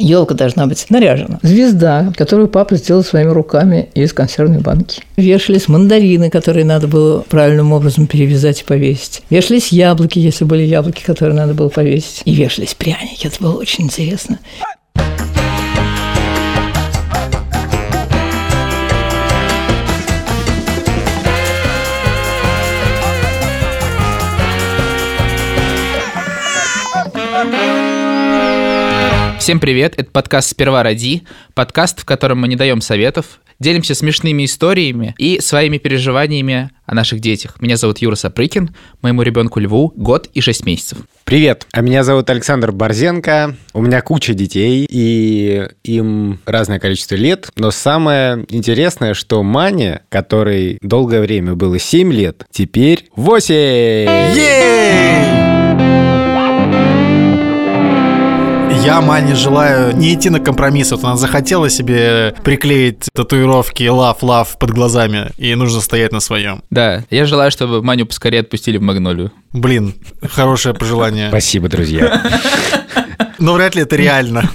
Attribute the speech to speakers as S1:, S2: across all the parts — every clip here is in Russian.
S1: Елка должна быть наряжена. Звезда, которую папа сделал своими руками из консервной банки. Вешались мандарины, которые надо было правильным образом перевязать и повесить. Вешались яблоки, если были яблоки, которые надо было повесить. И вешались пряники. Это было очень интересно.
S2: Всем привет, это подкаст «Сперва ради», подкаст, в котором мы не даем советов, делимся смешными историями и своими переживаниями о наших детях. Меня зовут Юра Сапрыкин, моему ребенку Льву год и шесть месяцев.
S3: Привет, а меня зовут Александр Борзенко, у меня куча детей, и им разное количество лет, но самое интересное, что Мане, которой долгое время было 7 лет, теперь 8!
S4: Ей! Я Мане желаю не идти на компромисс. Вот она захотела себе приклеить татуировки love, love под глазами, и нужно стоять на своем.
S2: Да, я желаю, чтобы Маню поскорее отпустили в Магнолию.
S4: Блин, хорошее пожелание.
S3: Спасибо, друзья.
S4: Но вряд ли это реально.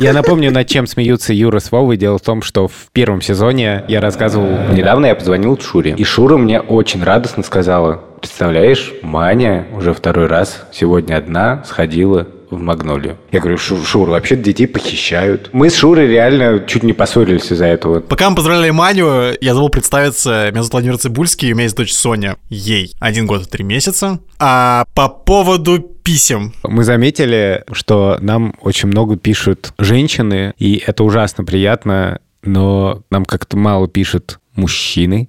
S3: Я напомню, над чем смеются Юра с Вовой. Дело в том, что в первом сезоне я рассказывал... Недавно я позвонил Шуре, и Шура мне очень радостно сказала, представляешь, Маня уже второй раз сегодня одна сходила в Магнолию. Я говорю, Шур, Шур, вообще детей похищают. Мы с Шурой реально чуть не поссорились из-за этого.
S4: Пока мы поздравляли Маню, я забыл представиться. Меня зовут Владимир Цибульский, и у меня есть дочь Соня. Ей один год и три месяца. А по поводу писем.
S3: Мы заметили, что нам очень много пишут женщины, и это ужасно приятно, но нам как-то мало пишут мужчины,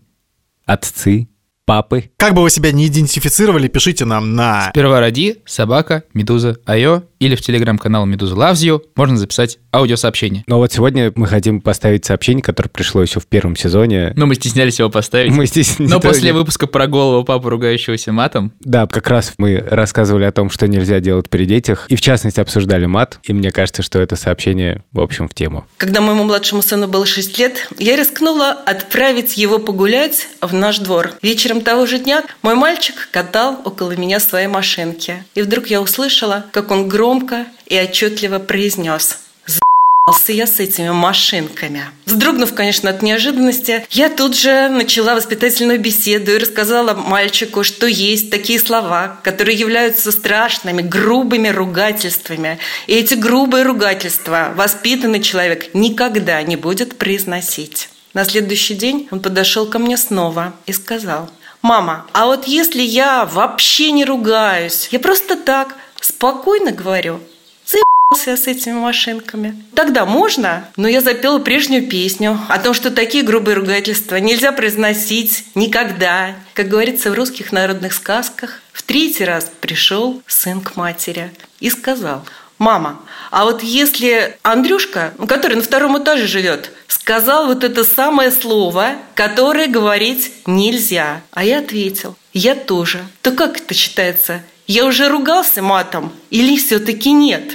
S3: отцы, папы.
S4: Как бы вы себя не идентифицировали, пишите нам на...
S2: Сперва ради, собака, медуза, айо, или в телеграм-канал Медуза Loves You можно записать аудиосообщение.
S3: Но вот сегодня мы хотим поставить сообщение, которое пришло еще в первом сезоне.
S2: Но мы стеснялись его поставить.
S3: Мы здесь...
S2: Но после выпуска про голову папу, ругающегося матом.
S3: Да, как раз мы рассказывали о том, что нельзя делать при детях, и в частности обсуждали мат, и мне кажется, что это сообщение, в общем, в тему.
S5: Когда моему младшему сыну было 6 лет, я рискнула отправить его погулять в наш двор. Вечером того же дня мой мальчик катал около меня своей машинки. И вдруг я услышала, как он громко и отчетливо произнес «Заебался я с этими машинками». Вздрогнув, конечно, от неожиданности, я тут же начала воспитательную беседу и рассказала мальчику, что есть такие слова, которые являются страшными, грубыми ругательствами. И эти грубые ругательства воспитанный человек никогда не будет произносить. На следующий день он подошел ко мне снова и сказал, «Мама, а вот если я вообще не ругаюсь, я просто так спокойно говорю, заебался с этими машинками. Тогда можно, но я запела прежнюю песню о том, что такие грубые ругательства нельзя произносить никогда. Как говорится в русских народных сказках, в третий раз пришел сын к матери и сказал – мама, а вот если Андрюшка, который на втором этаже живет, сказал вот это самое слово, которое говорить нельзя, а я ответил, я тоже, то как это считается? Я уже ругался матом или все-таки нет?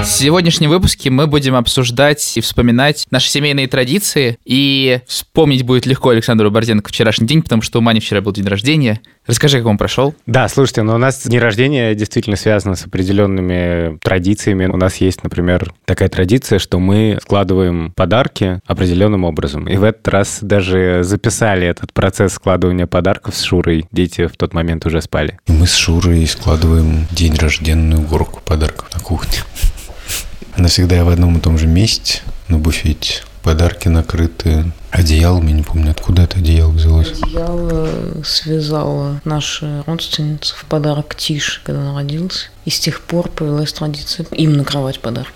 S2: В сегодняшнем выпуске мы будем обсуждать и вспоминать наши семейные традиции. И вспомнить будет легко Александру Борзенко вчерашний день, потому что у Мани вчера был день рождения. Расскажи, как он прошел.
S3: Да, слушайте, но у нас день рождения действительно связано с определенными традициями. У нас есть, например, такая традиция, что мы складываем подарки определенным образом. И в этот раз даже записали этот процесс складывания подарков с Шурой. Дети в тот момент уже спали.
S6: И мы с Шурой складываем день рожденную горку подарков на кухне. Она всегда в одном и том же месте, на буфете. Подарки накрыты одеялами, не помню, откуда это одеяло взялось.
S7: Одеяло связала наша родственница в подарок Тише, когда она родился. И с тех пор появилась традиция им накрывать подарки.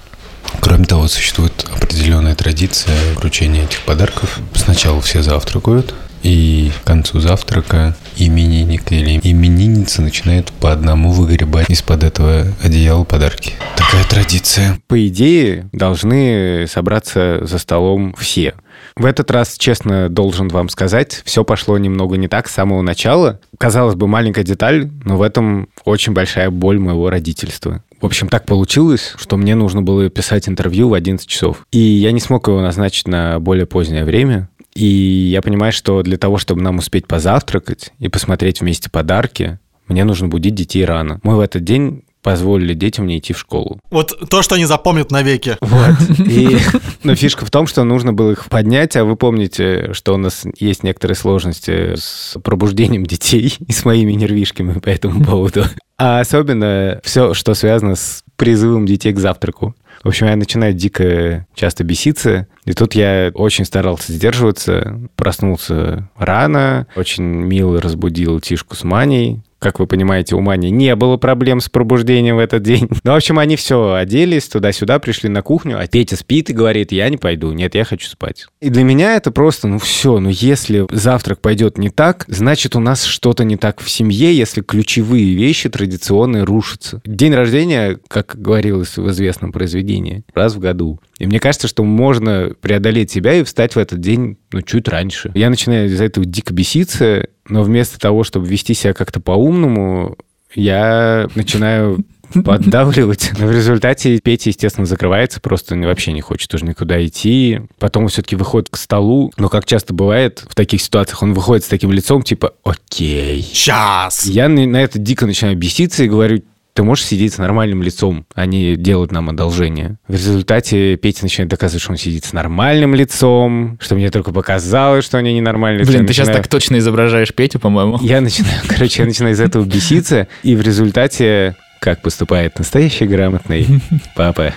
S6: Кроме того, существует определенная традиция вручения этих подарков. Сначала все завтракают, и к концу завтрака именинник или именинница начинает по одному выгребать из-под этого одеяла подарки. Такая традиция.
S3: По идее, должны собраться за столом все. В этот раз, честно, должен вам сказать, все пошло немного не так с самого начала. Казалось бы, маленькая деталь, но в этом очень большая боль моего родительства. В общем, так получилось, что мне нужно было писать интервью в 11 часов. И я не смог его назначить на более позднее время. И я понимаю, что для того, чтобы нам успеть позавтракать и посмотреть вместе подарки, мне нужно будить детей рано. Мы в этот день позволили детям не идти в школу.
S4: Вот то, что они запомнят навеки.
S3: Вот. И, но фишка в том, что нужно было их поднять, а вы помните, что у нас есть некоторые сложности с пробуждением детей и с моими нервишками по этому поводу. А особенно все, что связано с призывом детей к завтраку. В общем, я начинаю дико часто беситься, и тут я очень старался сдерживаться, проснулся рано, очень мило разбудил Тишку с Маней, как вы понимаете, у Мани не было проблем с пробуждением в этот день. Ну, в общем, они все оделись, туда-сюда, пришли на кухню, а Петя спит и говорит, я не пойду, нет, я хочу спать. И для меня это просто, ну все, ну если завтрак пойдет не так, значит у нас что-то не так в семье, если ключевые вещи традиционные рушатся. День рождения, как говорилось в известном произведении, раз в году. И мне кажется, что можно преодолеть себя и встать в этот день, ну, чуть раньше. Я начинаю из-за этого дико беситься, но вместо того, чтобы вести себя как-то по-умному, я начинаю поддавливать. Но в результате Петя, естественно, закрывается, просто вообще не хочет уже никуда идти. Потом он все-таки выходит к столу. Но, как часто бывает в таких ситуациях, он выходит с таким лицом, типа, окей.
S4: Сейчас!
S3: Я на на это дико начинаю беситься и говорю, ты можешь сидеть с нормальным лицом, а не делать нам одолжение. В результате Петя начинает доказывать, что он сидит с нормальным лицом, что мне только показалось, что они ненормальные.
S2: Блин, ты сейчас так точно изображаешь Петю, по-моему.
S3: Я начинаю, короче, я начинаю из этого беситься, и в результате, как поступает настоящий грамотный папа,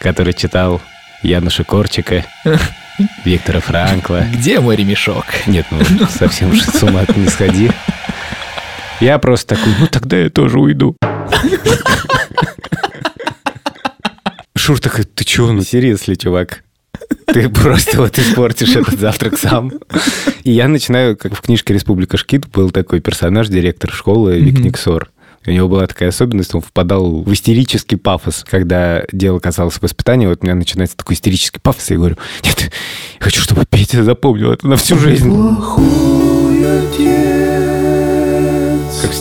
S3: который читал Януша Корчика, Виктора Франкла.
S2: Где мой ремешок?
S3: Нет, ну совсем уж с ума не сходи. Я просто такой, ну тогда я тоже уйду. Шур такой, ты чего, ну серьезно, чувак? Ты просто вот испортишь этот завтрак сам. И я начинаю, как в книжке «Республика Шкит» был такой персонаж, директор школы Вик Никсор. У него была такая особенность, он впадал в истерический пафос, когда дело касалось воспитания. Вот у меня начинается такой истерический пафос, и я говорю, нет, я хочу, чтобы Петя запомнил это на всю жизнь. Как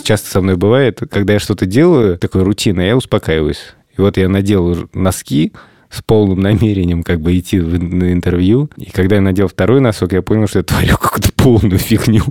S3: часто со мной бывает, когда я что-то делаю, такой рутина, я успокаиваюсь. И вот я надел носки с полным намерением как бы идти в- на интервью. И когда я надел второй носок, я понял, что я творю какую-то полную фигню.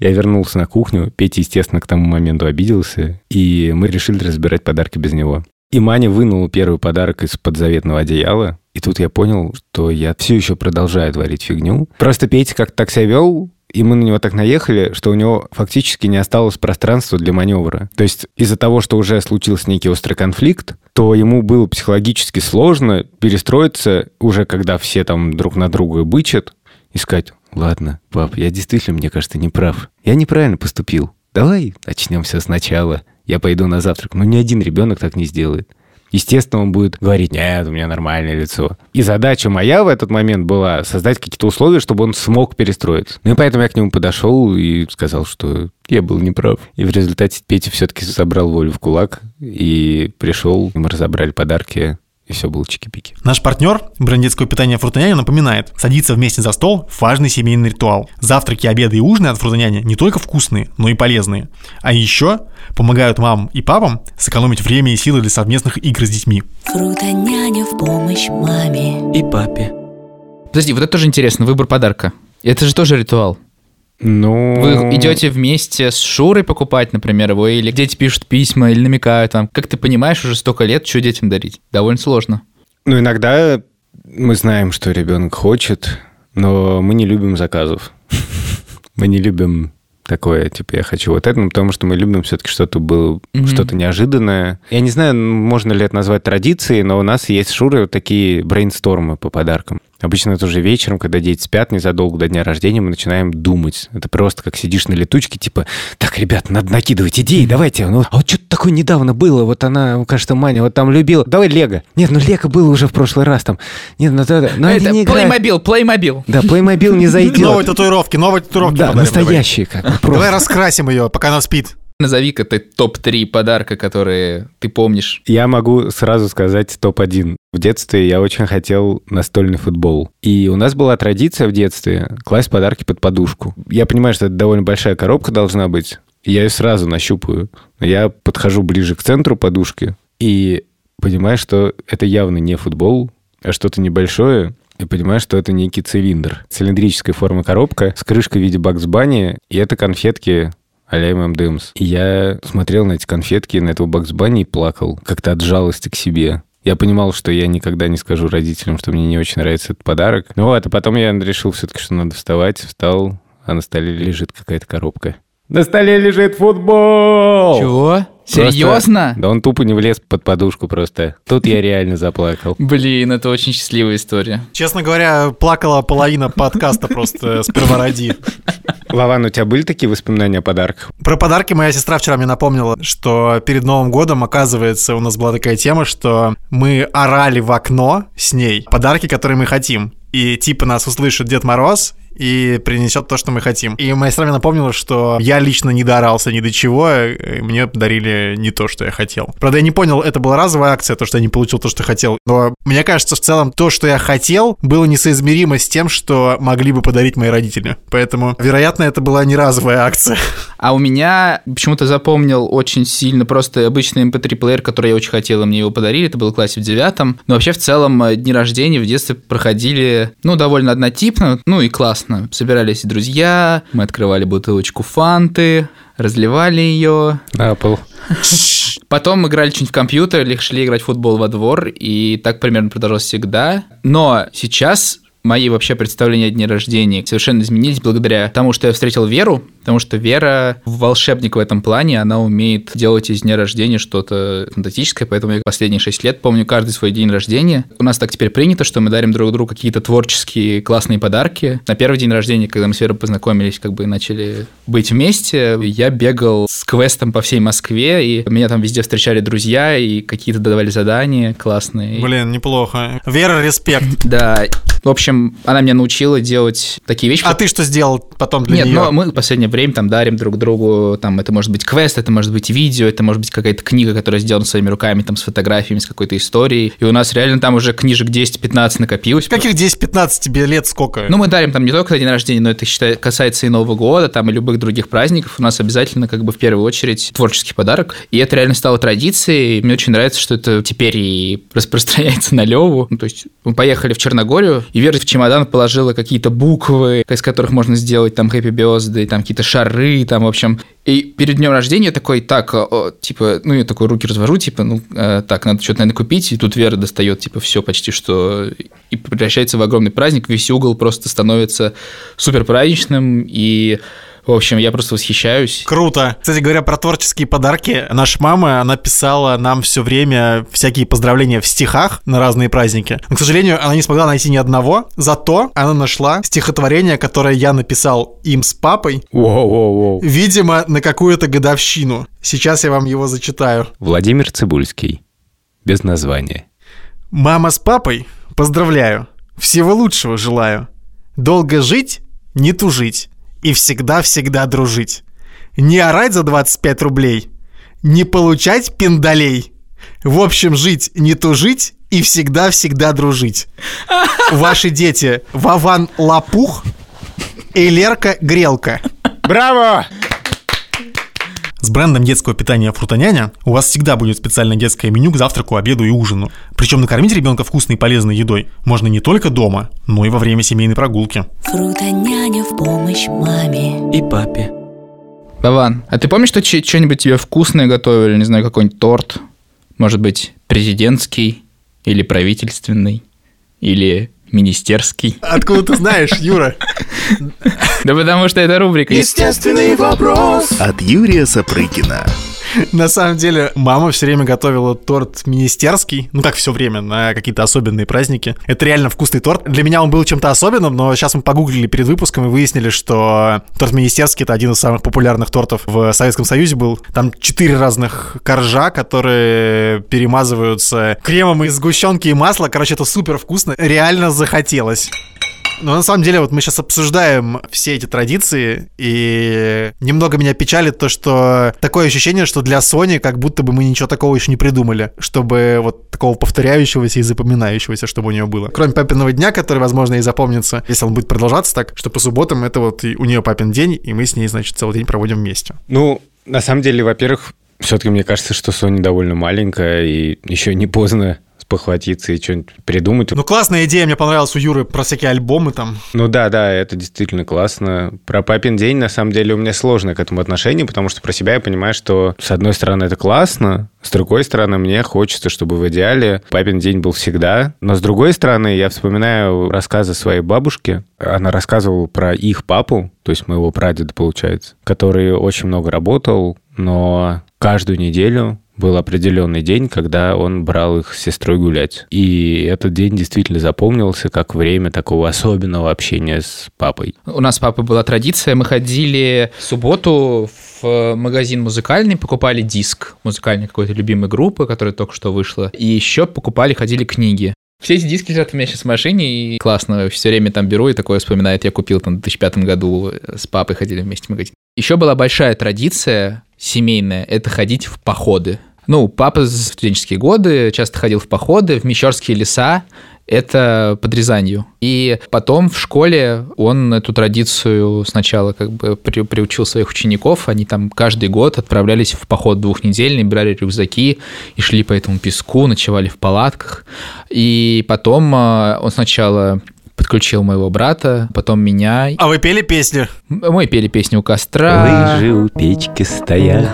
S3: Я вернулся на кухню. Петя, естественно, к тому моменту обиделся. И мы решили разбирать подарки без него. И Маня вынула первый подарок из-под заветного одеяла. И тут я понял, что я все еще продолжаю творить фигню. Просто Петя как-то так себя вел, и мы на него так наехали, что у него фактически не осталось пространства для маневра. То есть из-за того, что уже случился некий острый конфликт, то ему было психологически сложно перестроиться уже когда все там друг на друга бычат, и сказать, ладно, пап, я действительно, мне кажется, не прав. Я неправильно поступил. Давай начнем все сначала. Я пойду на завтрак. Но ни один ребенок так не сделает. Естественно, он будет говорить, нет, у меня нормальное лицо. И задача моя в этот момент была создать какие-то условия, чтобы он смог перестроиться. Ну и поэтому я к нему подошел и сказал, что я был неправ. И в результате Петя все-таки собрал волю в кулак и пришел, и мы разобрали подарки, и все было чики-пики.
S4: Наш партнер, бренд детского питания Фрутоняня, напоминает, садиться вместе за стол – важный семейный ритуал. Завтраки, обеды и ужины от Фрутоняня не только вкусные, но и полезные. А еще помогают мамам и папам сэкономить время и силы для совместных игр с детьми.
S8: Фрутоняня в помощь маме.
S3: И папе.
S2: Подожди, вот это тоже интересно, выбор подарка. Это же тоже ритуал.
S3: Ну...
S2: Вы идете вместе с Шурой покупать, например, его, или дети пишут письма, или намекают вам. Как ты понимаешь, уже столько лет, что детям дарить? Довольно сложно.
S3: Ну, иногда мы знаем, что ребенок хочет, но мы не любим заказов. Мы не любим такое, типа, я хочу вот это, ну, потому что мы любим все-таки что-то было,
S2: Мгм.
S3: что-то неожиданное. Я не знаю, можно ли это назвать традицией, но у нас есть с Шурой вот такие брейнстормы по подаркам. Обычно это уже вечером, когда дети спят, незадолго до дня рождения, мы начинаем думать. Это просто как сидишь на летучке, типа, так, ребят, надо накидывать идеи, давайте. Ну, а вот что-то такое недавно было, вот она, кажется, Маня вот там любила. Давай Лего. Нет, ну Лего было уже в прошлый раз там. Нет, ну да. Ну, они
S2: это
S3: не.
S2: Playmobil, Playmobil.
S3: Да, Playmobil не зайдет.
S4: Новые татуировки, новые татуировки.
S3: Да, настоящие как
S4: Давай раскрасим ее, пока она спит.
S2: Назови-ка ты топ-3 подарка, которые ты помнишь.
S3: Я могу сразу сказать топ-1. В детстве я очень хотел настольный футбол. И у нас была традиция в детстве класть подарки под подушку. Я понимаю, что это довольно большая коробка должна быть. Я ее сразу нащупаю. Я подхожу ближе к центру подушки и понимаю, что это явно не футбол, а что-то небольшое. И понимаю, что это некий цилиндр. Цилиндрической формы коробка с крышкой в виде Бакс Банни. И это конфетки а-ля. И я смотрел на эти конфетки, на этого Бакс Банни и плакал как-то от жалости к себе. Я понимал, что я никогда не скажу родителям, что мне не очень нравится этот подарок. Ну вот, а потом я решил все-таки, что надо вставать. Встал, а на столе лежит какая-то коробка. На столе лежит футбол!
S2: Чего?
S3: Просто-
S2: Серьезно?
S3: Да он тупо не влез под подушку просто. Тут я реально заплакал.
S2: Блин, это очень счастливая история.
S4: Честно говоря, плакала половина подкаста просто сперва ради.
S3: Лаван, у тебя были такие воспоминания о подарках?
S4: Про подарки моя сестра вчера мне напомнила, что перед Новым годом, оказывается, у нас была такая тема, что мы орали в окно с ней подарки, которые мы хотим. И типа нас услышит Дед Мороз и принесет то, что мы хотим. И моя сестра мне напомнила, что я лично не доорался ни до чего, и мне дарили не то, что я хотел. Правда, я не понял, это была разовая акция, то, что я не получил то, что хотел. Но мне кажется, в целом, то, что я хотел, было несоизмеримо с тем, что могли бы подарить мои родители. Поэтому, вероятно, это была не разовая акция.
S2: А у меня почему-то запомнил очень сильно просто обычный MP3-плеер, который я очень хотел, и мне его подарили. Это было в классе в девятом. Но вообще в целом э, дни рождения в детстве проходили, ну, довольно однотипно, ну и классно. Собирались друзья, мы открывали бутылочку фанты, разливали ее,
S3: На пол.
S2: Потом играли что-нибудь в компьютер или шли играть в футбол во двор, и так примерно продолжалось всегда. Но сейчас мои вообще представления о дне рождения совершенно изменились благодаря тому, что я встретил Веру, потому что Вера волшебник в этом плане, она умеет делать из дня рождения что-то фантастическое, поэтому я последние шесть лет помню каждый свой день рождения. У нас так теперь принято, что мы дарим друг другу какие-то творческие классные подарки. На первый день рождения, когда мы с Верой познакомились, как бы начали быть вместе, я бегал с квестом по всей Москве, и меня там везде встречали друзья, и какие-то давали задания классные.
S4: Блин, неплохо. Вера, респект.
S2: Да, в общем, она меня научила делать такие вещи.
S4: А ты что сделал потом для
S2: Нет,
S4: нее?
S2: но мы последнее время там дарим друг другу, там, это может быть квест, это может быть видео, это может быть какая-то книга, которая сделана своими руками, там, с фотографиями, с какой-то историей. И у нас реально там уже книжек 10-15 накопилось.
S4: Каких 10-15 тебе лет сколько?
S2: Ну, мы дарим там не только на день рождения, но это считай, касается и Нового года, там, и любых других праздников. У нас обязательно, как бы, в первую очередь, творческий подарок. И это реально стало традицией. И мне очень нравится, что это теперь и распространяется на Леву. Ну, то есть мы поехали в Черногорию, и Вера в чемодан положила какие-то буквы, из которых можно сделать там Birthday, там какие-то шары, там, в общем. И перед днем рождения такой, так, о, типа, ну, я такой руки развожу, типа, ну, э, так, надо что-то, наверное, купить, и тут Вера достает, типа, все почти что, и превращается в огромный праздник, весь угол просто становится супер праздничным, и, в общем, я просто восхищаюсь.
S4: Круто. Кстати говоря, про творческие подарки. Наша мама, она писала нам все время всякие поздравления в стихах на разные праздники. Но, к сожалению, она не смогла найти ни одного. Зато она нашла стихотворение, которое я написал им с папой.
S3: Воу-воу-воу.
S4: Видимо, на какую-то годовщину. Сейчас я вам его зачитаю.
S3: Владимир Цибульский. Без названия.
S4: Мама с папой, поздравляю. Всего лучшего желаю. Долго жить, не тужить. И всегда-всегда дружить. Не орать за 25 рублей. Не получать пиндалей. В общем, жить, не тужить и всегда-всегда дружить. Ваши дети Вован Лопух и Лерка Грелка.
S3: Браво!
S4: С брендом детского питания «Фрутоняня» у вас всегда будет специальное детское меню к завтраку, обеду и ужину. Причем накормить ребенка вкусной и полезной едой можно не только дома, но и во время семейной прогулки.
S8: Фрутоняня в помощь маме.
S6: И папе.
S2: Вован, а ты помнишь, что что-нибудь тебе вкусное готовили? Не знаю, какой-нибудь торт? Может быть, президентский? Или правительственный? Или министерский?
S4: Откуда ты знаешь, Юра?
S2: Да потому что это рубрика.
S9: Естественный вопрос от Юрия Сапрыкина.
S4: На самом деле, мама все время готовила торт министерский, ну как все время, на какие-то особенные праздники. Это реально вкусный торт. Для меня он был чем-то особенным, но сейчас мы погуглили перед выпуском и выяснили, что торт министерский это один из самых популярных тортов в Советском Союзе был. Там четыре разных коржа, которые перемазываются кремом из сгущенки и масла. Короче, это супер вкусно. Реально захотелось. Но на самом деле вот мы сейчас обсуждаем все эти традиции, и немного меня печалит то, что такое ощущение, что для Sony как будто бы мы ничего такого еще не придумали, чтобы вот такого повторяющегося и запоминающегося, чтобы у нее было. Кроме папиного дня, который, возможно, и запомнится, если он будет продолжаться так, что по субботам это вот у нее папин день, и мы с ней, значит, целый день проводим вместе.
S3: Ну, на самом деле, во-первых, все-таки мне кажется, что Sony довольно маленькая, и еще не поздно спохватиться и что-нибудь придумать.
S4: Ну, классная идея, мне понравилась у Юры про всякие альбомы там.
S3: Ну да, да, это действительно классно. Про папин день, на самом деле, у меня сложное к этому отношение, потому что про себя я понимаю, что, с одной стороны, это классно, с другой стороны, мне хочется, чтобы в идеале папин день был всегда. Но с другой стороны, я вспоминаю рассказы своей бабушки. Она рассказывала про их папу, то есть моего прадеда, получается, который очень много работал, но каждую неделю был определенный день, когда он брал их с сестрой гулять. И этот день действительно запомнился как время такого особенного общения с папой.
S2: У нас с папой была традиция, мы ходили в субботу в магазин музыкальный, покупали диск музыкальной какой-то любимой группы, которая только что вышла, и еще покупали, ходили книги. Все эти диски лежат у меня сейчас в машине, и классно, все время там беру и такое вспоминает. Я купил там в 2005 году с папой ходили вместе в магазин. Еще была большая традиция семейная – это ходить в походы. Ну, папа за студенческие годы часто ходил в походы в Мещерские леса, это под Рязанью. И потом в школе он эту традицию сначала как бы при, приучил своих учеников. Они там каждый год отправлялись в поход двухнедельный, брали рюкзаки и шли по этому песку, ночевали в палатках. И потом а, он сначала подключил моего брата, потом меня.
S4: А вы пели песни?
S2: Мы пели песню у костра.
S6: Лыжи у печки стоят,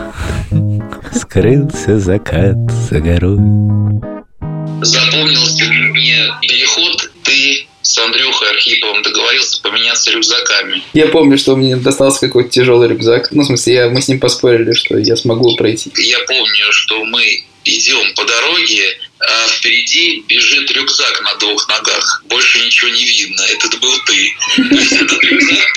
S6: скрылся закат за горой.
S10: Запомнился мне переход «ты» с Андрюхой Архиповым договорился поменяться рюкзаками.
S11: Я помню, что мне достался какой-то тяжелый рюкзак. Ну, в смысле, я, мы с ним поспорили, что я смогу пройти.
S10: Я помню, что мы идем по дороге, а впереди бежит рюкзак на двух ногах. Больше ничего не видно. Это был ты. Этот.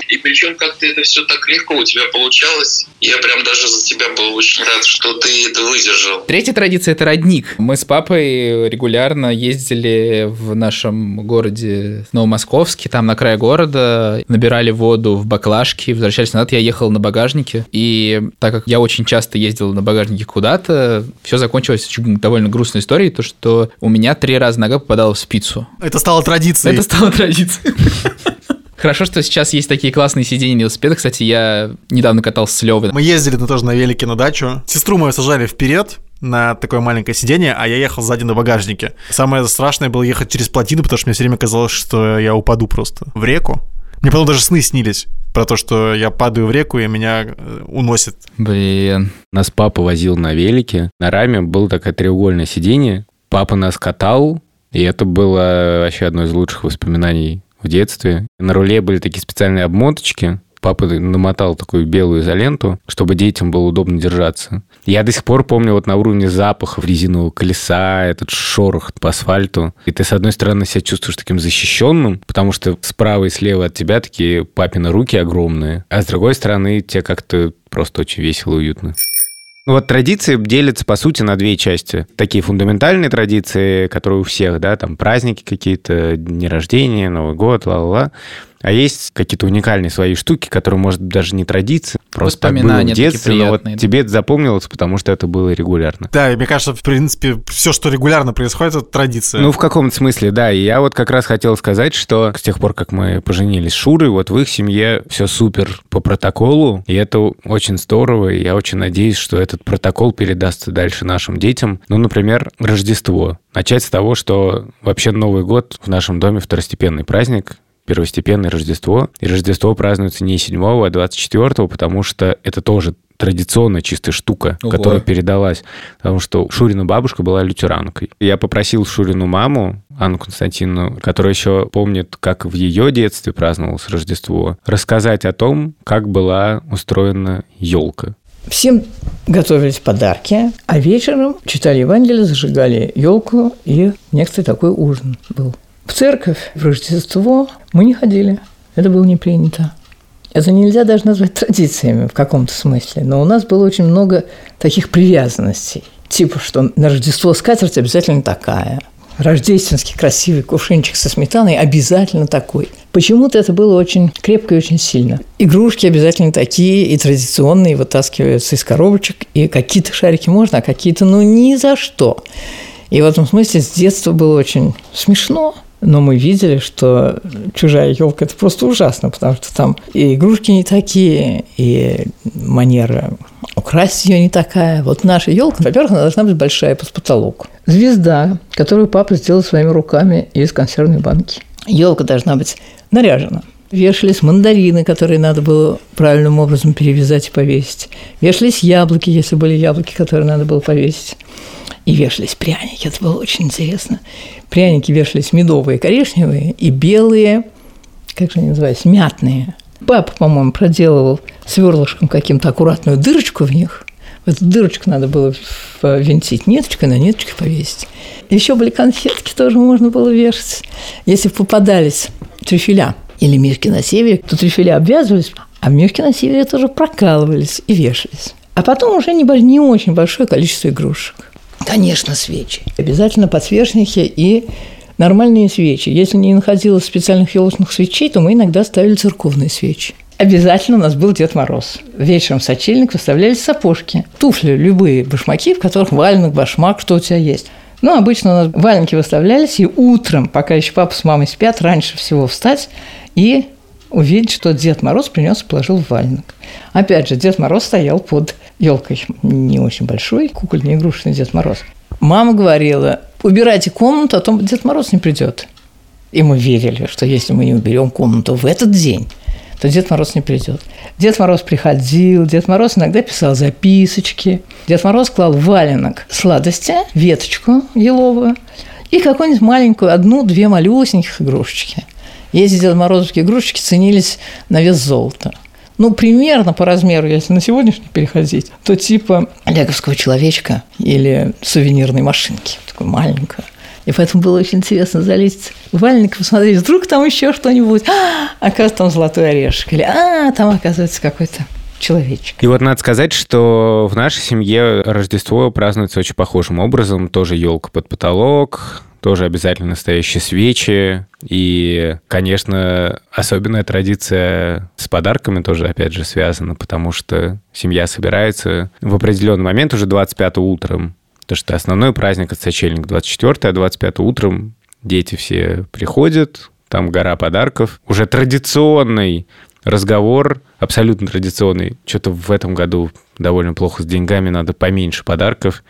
S10: И причем как-то это все так легко у тебя получалось. Я прям даже за тебя был очень рад, что ты это выдержал.
S2: Третья традиция – это родник. Мы с папой регулярно ездили в нашем городе Новомосковске, там на край города, набирали воду в баклажки, возвращались назад. Я ехал на багажнике, и так как я очень часто ездил на багажнике куда-то, все закончилось довольно грустной историей, то, что у меня три раза нога попадала в спицу.
S4: Это стало традицией.
S2: Это стало традицией. Хорошо, что сейчас есть такие классные сиденья на велосипедах. Кстати, я недавно катался с Левой.
S4: Мы ездили ну, тоже на велике на дачу. Сестру мою сажали вперед, на такое маленькое сиденье, а я ехал сзади на багажнике. Самое страшное было ехать через плотину, потому что мне все время казалось, что я упаду просто в реку. Мне потом даже сны снились про то, что я падаю в реку и меня э, уносит.
S2: Блин.
S3: Нас папа возил на велике. На раме было такое треугольное сиденье. Папа нас катал, и это было вообще одно из лучших воспоминаний в детстве. На руле были такие специальные обмоточки. Папа намотал такую белую изоленту, чтобы детям было удобно держаться. Я до сих пор помню вот на уровне запахов резинового колеса, этот шорох по асфальту. И ты, с одной стороны, себя чувствуешь таким защищенным, потому что справа и слева от тебя такие папины руки огромные, а с другой стороны, тебе как-то просто очень весело и уютно. Ну вот традиции делятся, по сути, на две части. Такие фундаментальные традиции, которые у всех, да, там праздники какие-то, дни рождения, Новый год, ла-ла-ла. А есть какие-то уникальные свои штуки, которые, может, даже не традиции, просто так было в детстве, но вот да. тебе это запомнилось, потому что это было регулярно.
S4: Да, и мне кажется, в принципе, все, что регулярно происходит, это традиция.
S3: Ну, в каком-то смысле, да. И я вот как раз хотел сказать, что с тех пор, как мы поженились с Шурой, вот в их семье все супер по протоколу, и это очень здорово, и я очень надеюсь, что этот протокол передастся дальше нашим детям. Ну, например, Рождество. Начать с того, что вообще Новый год в нашем доме второстепенный праздник, первостепенное Рождество. И Рождество празднуется не 7, а 24, потому что это тоже традиционная чистая штука, Ого. которая передалась. Потому что Шурина бабушка была лютеранкой. Я попросил Шурину маму, Анну Константиновну, которая еще помнит, как в ее детстве праздновалось Рождество, рассказать о том, как была устроена елка.
S1: Всем готовились подарки, а вечером читали Евангелие, зажигали елку, и некоторый такой ужин был. В церковь в Рождество мы не ходили. Это было не принято. Это нельзя даже назвать традициями в каком-то смысле. Но у нас было очень много таких привязанностей. Типа, что на Рождество скатерть обязательно такая. Рождественский красивый кувшинчик со сметаной обязательно такой. Почему-то это было очень крепко и очень сильно. Игрушки обязательно такие и традиционные, вытаскиваются из коробочек. И какие-то шарики можно, а какие-то ну ни за что. И в этом смысле с детства было очень смешно, но мы видели, что чужая елка это просто ужасно, потому что там и игрушки не такие, и манера украсть ее не такая. Вот наша елка, во-первых, она должна быть большая под потолок. Звезда, которую папа сделал своими руками из консервной банки. Елка должна быть наряжена. Вешались мандарины, которые надо было правильным образом перевязать и повесить. Вешались яблоки, если были яблоки, которые надо было повесить. И вешались пряники. Это было очень интересно. Пряники вешались медовые, коричневые и белые, как же они называются, мятные. Папа, по-моему, проделывал сверлышком каким-то аккуратную дырочку в них. В эту дырочку надо было винтить ниточкой, на ниточке повесить. Еще были конфетки, тоже можно было вешать. Если попадались трюфеля или мишки на севере, то трюфеля обвязывались, а мишки на севере тоже прокалывались и вешались. А потом уже не, не очень большое количество игрушек. Конечно, свечи. Обязательно подсвечники и нормальные свечи. Если не находилось специальных елочных свечей, то мы иногда ставили церковные свечи. Обязательно у нас был Дед Мороз. Вечером в сочельник выставлялись сапожки, туфли, любые башмаки, в которых валенок, башмак, что у тебя есть. Ну, обычно у нас валенки выставлялись, и утром, пока еще папа с мамой спят, раньше всего встать и увидеть, что Дед Мороз принес и положил в валенок. Опять же, Дед Мороз стоял под елкой, не очень большой, кукольный игрушечный Дед Мороз. Мама говорила, убирайте комнату, а то Дед Мороз не придет. И мы верили, что если мы не уберем комнату в этот день, то Дед Мороз не придет. Дед Мороз приходил, Дед Мороз иногда писал записочки. Дед Мороз клал валенок сладости, веточку еловую и какую-нибудь маленькую, одну-две малюсеньких игрушечки. Эти Дед Морозовские игрушечки ценились на вес золота. Ну, примерно по размеру, если на сегодняшний переходить, то типа леговского человечка или сувенирной машинки, такой маленькая. И поэтому было очень интересно залезть в валенник, посмотреть, вдруг там еще что-нибудь. А, оказывается, там золотой орешек. Или, а, там оказывается какой-то человечек.
S3: И вот надо сказать, что в нашей семье Рождество празднуется очень похожим образом. Тоже елка под потолок, тоже обязательно настоящие свечи. И, конечно, особенная традиция с подарками тоже, опять же, связана, потому что семья собирается в определенный момент, уже 25 утром, потому что основной праздник – это сочельник 24 а 25 утром дети все приходят, там гора подарков. Уже традиционный разговор, абсолютно традиционный. Что-то в этом году довольно плохо с деньгами, надо поменьше подарков.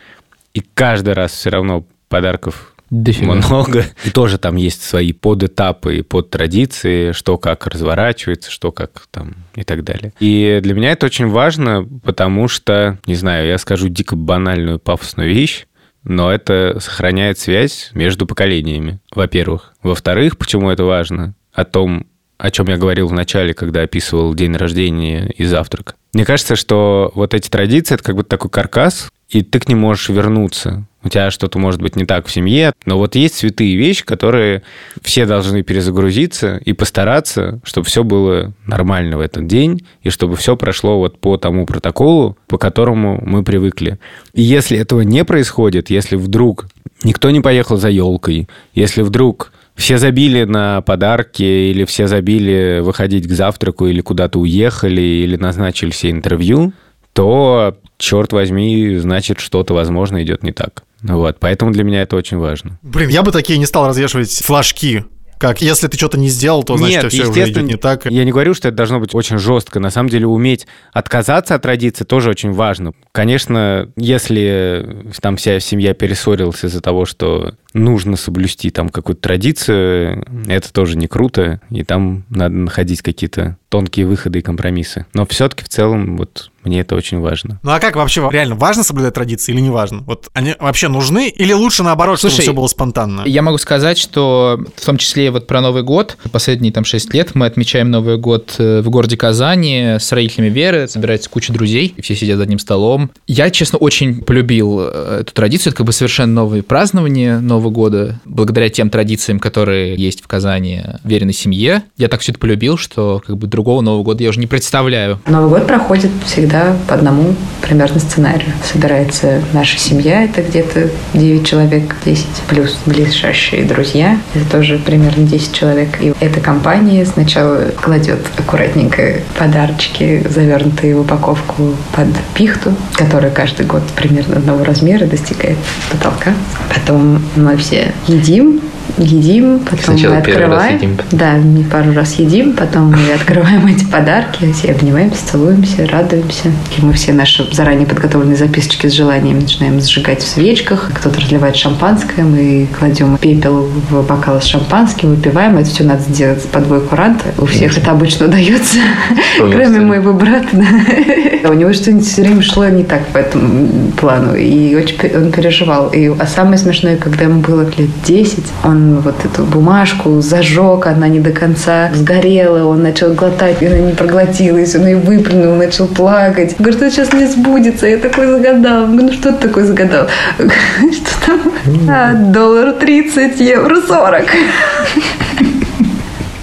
S3: И каждый раз все равно подарков Дофига. много. И тоже там есть свои подэтапы и подтрадиции, что как разворачивается, что как там и так далее. И для меня это очень важно, потому что, не знаю, я скажу дико банальную пафосную вещь, но это сохраняет связь между поколениями, во-первых. Во-вторых, почему это важно? О том, о чем я говорил в начале, когда описывал день рождения и завтрак. Мне кажется, что вот эти традиции – это как бы такой каркас, и ты к ним можешь вернуться у тебя что-то может быть не так в семье, но вот есть святые вещи, которые все должны перезагрузиться и постараться, чтобы все было нормально в этот день, и чтобы все прошло вот по тому протоколу, по которому мы привыкли. И если этого не происходит, если вдруг никто не поехал за елкой, если вдруг все забили на подарки, или все забили выходить к завтраку, или куда-то уехали, или назначили все интервью, то, черт возьми, значит, что-то, возможно, идет не так. Вот, поэтому для меня это очень важно.
S4: Блин, я бы такие не стал развешивать флажки. Как, если ты что-то не сделал, то значит,
S3: Нет,
S4: все уже идет не так.
S3: Я не говорю, что это должно быть очень жестко. На самом деле, уметь отказаться от традиции тоже очень важно. Конечно, если там вся семья перессорилась из-за того, что нужно соблюсти там какую-то традицию, это тоже не круто, и там надо находить какие-то тонкие выходы и компромиссы. Но все-таки в целом вот мне это очень важно.
S4: Ну а как вообще реально важно соблюдать традиции или не важно? Вот они вообще нужны или лучше наоборот, Слушай, чтобы все было спонтанно?
S2: Я могу сказать, что в том числе вот про Новый год, последние там 6 лет мы отмечаем Новый год э, в городе Казани с родителями Веры, собирается куча друзей, все сидят за одним столом. Я, честно, очень полюбил э, эту традицию, это как бы совершенно новые празднования Нового года, благодаря тем традициям, которые есть в Казани, веренной семье. Я так все это полюбил, что как бы другого Нового года я уже не представляю.
S12: Новый год проходит всегда по одному примерно сценарию. Собирается наша семья, это где-то 9 человек, 10 плюс ближайшие друзья, это тоже примерно 10 человек. И эта компания сначала кладет аккуратненько подарочки, завернутые в упаковку под пихту, которая каждый год примерно одного размера достигает потолка. Потом мы все едим, едим, потом
S6: Сначала
S12: мы открываем.
S6: едим.
S12: Да, мы пару раз едим, потом мы открываем эти подарки, все обнимаемся, целуемся, радуемся. И мы все наши заранее подготовленные записочки с желаниями начинаем сжигать в свечках. Кто-то разливает шампанское, мы кладем пепел в бокал с шампанским, выпиваем. Это все надо сделать по двое куранта. У всех это обычно удается, кроме моего брата. У него что-нибудь все время шло не так по этому плану. И очень он переживал. И, а самое смешное, когда ему было лет 10, он вот эту бумажку зажег, она не до конца сгорела, он начал глотать, и она не проглотилась, он ее выплюнул, начал плакать. Говорит, что сейчас не сбудется. Я такой загадал. Говорю, ну что ты такой загадал? Что там? А, доллар 30, евро 40.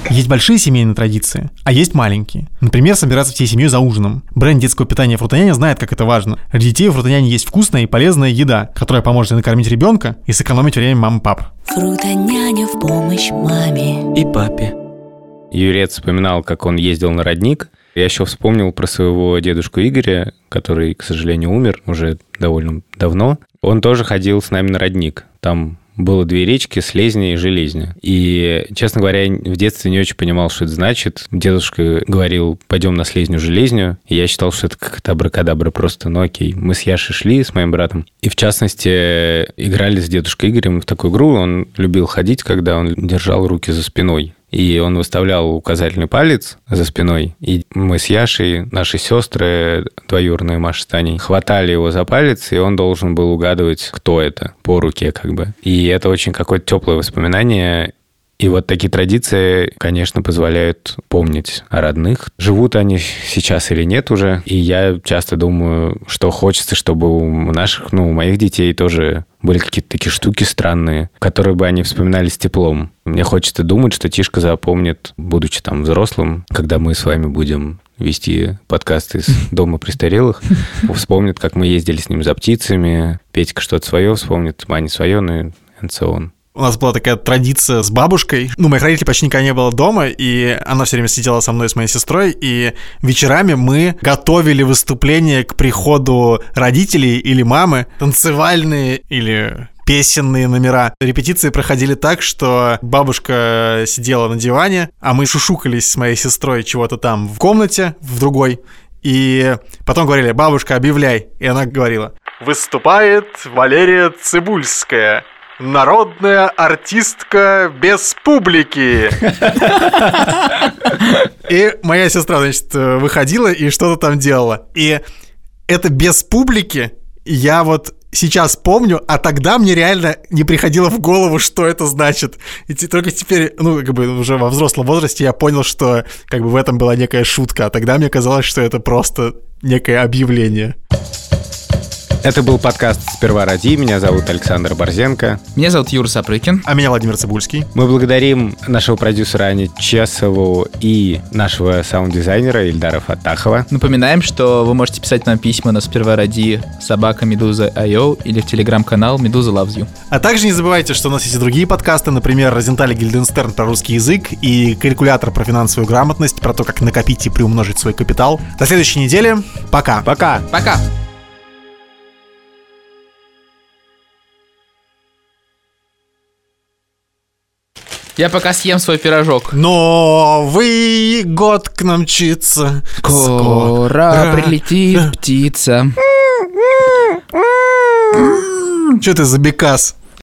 S4: Есть большие семейные традиции, а есть маленькие. Например, собираться всей семьей за ужином. Бренд детского питания Фрутоняня знает, как это важно. Для детей у Фрутоняня есть вкусная и полезная еда, которая поможет и накормить ребенка, и сэкономить время мам и пап.
S8: Фрутоняня в помощь маме
S3: И папе. Юрец вспоминал, как он ездил на родник. Я еще вспомнил про своего дедушку Игоря, который, к сожалению, умер уже довольно давно. Он тоже ходил с нами на родник. Там было две речки, Слезня и Железня. И, честно говоря, в детстве не очень понимал, что это значит. Дедушка говорил, пойдем на Слезню, Железню. И я считал, что это как-то абракадабра просто, ну окей. Мы с Яшей шли, с моим братом. И, в частности, играли с дедушкой Игорем в такую игру. Он любил ходить, когда он держал руки за спиной. И он выставлял указательный палец за спиной. И мы с Яшей, наши сестры, двоюродные Маша с Таней, хватали его за палец, и он должен был угадывать, кто это, по руке как бы. И это очень какое-то теплое воспоминание. И вот такие традиции, конечно, позволяют помнить о родных. Живут они сейчас или нет уже. И я часто думаю, что хочется, чтобы у наших, ну, у моих детей тоже были какие-то такие штуки странные, которые бы они вспоминали с теплом. Мне хочется думать, что Тишка запомнит, будучи там взрослым, когда мы с вами будем вести подкасты из дома престарелых, вспомнит, как мы ездили с ним за птицами, Петька что-то свое вспомнит, Маня свое, ну и and so on.
S4: У нас была такая традиция с бабушкой. Ну, моих родителей почти никогда не было дома, и она все время сидела со мной с моей сестрой, и вечерами мы готовили выступления к приходу родителей или мамы, танцевальные или песенные номера. Репетиции проходили так, что бабушка сидела на диване, а мы шушукались с моей сестрой чего-то там в комнате, в другой, и потом говорили, бабушка, объявляй. И она говорила, выступает Валерия Цибульская, народная артистка без публики. И моя сестра, значит, выходила и что-то там делала. И это без публики я вот сейчас помню, а тогда мне реально не приходило в голову, что это значит. И только теперь, ну, как бы уже во взрослом возрасте я понял, что как бы в этом была некая шутка, а тогда мне казалось, что это просто некое объявление.
S3: Это был подкаст «Сперва ради». Меня зовут Александр Борзенко.
S2: Меня зовут Юр Сапрыкин.
S4: А меня Владимир Цибульский.
S3: Мы благодарим нашего продюсера Ани Чесову и нашего саунд-дизайнера Ильдара Фатахова.
S2: Напоминаем, что вы можете писать нам письма на сперва ради собака Медуза.io или в телеграм-канал Медуза Loves You.
S4: А также не забывайте, что у нас есть и другие подкасты, например, Розенталь Гильденстерн про русский язык и калькулятор про финансовую грамотность, про то, как накопить и приумножить свой капитал. До следующей недели. Пока.
S3: Пока.
S2: Пока! Я пока съем свой пирожок.
S4: Новый год к нам мчится.
S2: Скоро прилетит птица.
S4: Что ты за бекас?